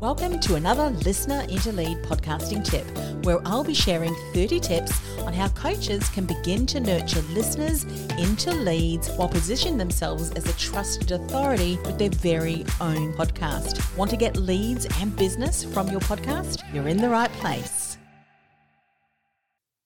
Welcome to another Listener into Lead podcasting tip, where I'll be sharing 30 tips on how coaches can begin to nurture listeners into leads while positioning themselves as a trusted authority with their very own podcast. Want to get leads and business from your podcast? You're in the right place.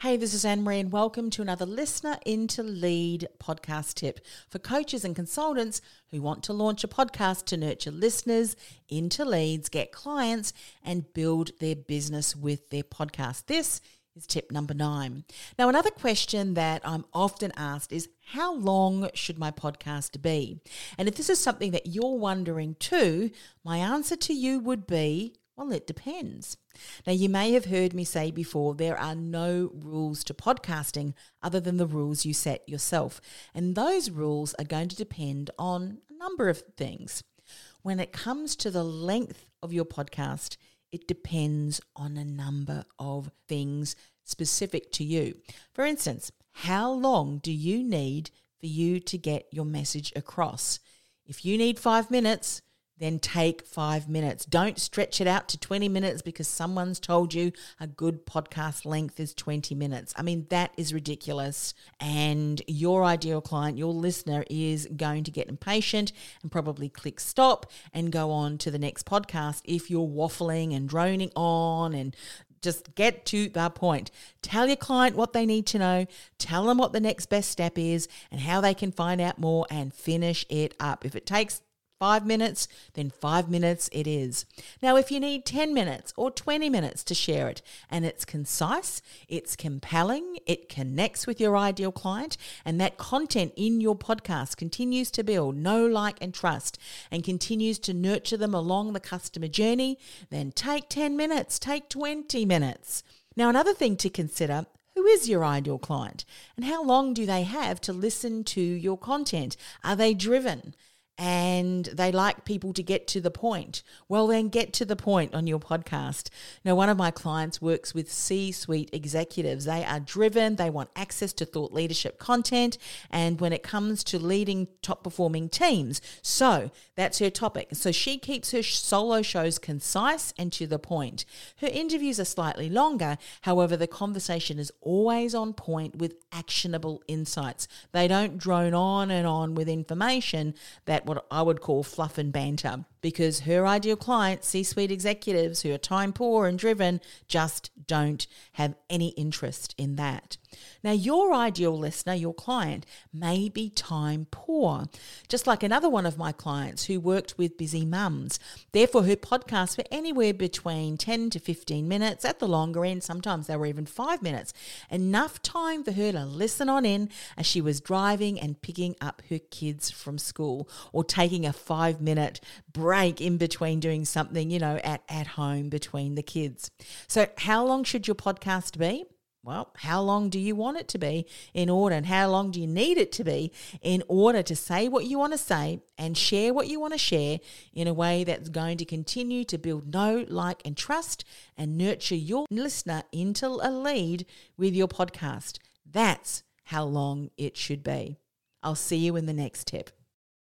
Hey, this is Anne Marie, and welcome to another Listener into Lead podcast tip for coaches and consultants who want to launch a podcast to nurture listeners into leads, get clients, and build their business with their podcast. This is tip number nine. Now, another question that I'm often asked is how long should my podcast be? And if this is something that you're wondering too, my answer to you would be well, it depends. Now, you may have heard me say before there are no rules to podcasting other than the rules you set yourself. And those rules are going to depend on a number of things. When it comes to the length of your podcast, it depends on a number of things specific to you. For instance, how long do you need for you to get your message across? If you need five minutes, then take five minutes. Don't stretch it out to 20 minutes because someone's told you a good podcast length is 20 minutes. I mean, that is ridiculous. And your ideal client, your listener, is going to get impatient and probably click stop and go on to the next podcast if you're waffling and droning on and just get to the point. Tell your client what they need to know, tell them what the next best step is and how they can find out more and finish it up. If it takes five minutes, then five minutes it is. Now, if you need 10 minutes or 20 minutes to share it and it's concise, it's compelling, it connects with your ideal client, and that content in your podcast continues to build know, like, and trust and continues to nurture them along the customer journey, then take 10 minutes, take 20 minutes. Now, another thing to consider who is your ideal client and how long do they have to listen to your content? Are they driven? And they like people to get to the point. Well, then get to the point on your podcast. Now, one of my clients works with C suite executives. They are driven, they want access to thought leadership content, and when it comes to leading top performing teams. So that's her topic. So she keeps her solo shows concise and to the point. Her interviews are slightly longer, however, the conversation is always on point with actionable insights. They don't drone on and on with information that what I would call fluff and banter because her ideal clients, C suite executives who are time poor and driven, just don't have any interest in that. Now, your ideal listener, your client, may be time poor, just like another one of my clients who worked with busy mums. Therefore, her podcasts were anywhere between 10 to 15 minutes, at the longer end, sometimes they were even five minutes. Enough time for her to listen on in as she was driving and picking up her kids from school or taking a five minute break in between doing something, you know, at, at home between the kids. So, how long should your podcast be? Well, how long do you want it to be in order, and how long do you need it to be in order to say what you want to say and share what you want to share in a way that's going to continue to build know, like, and trust and nurture your listener into a lead with your podcast? That's how long it should be. I'll see you in the next tip.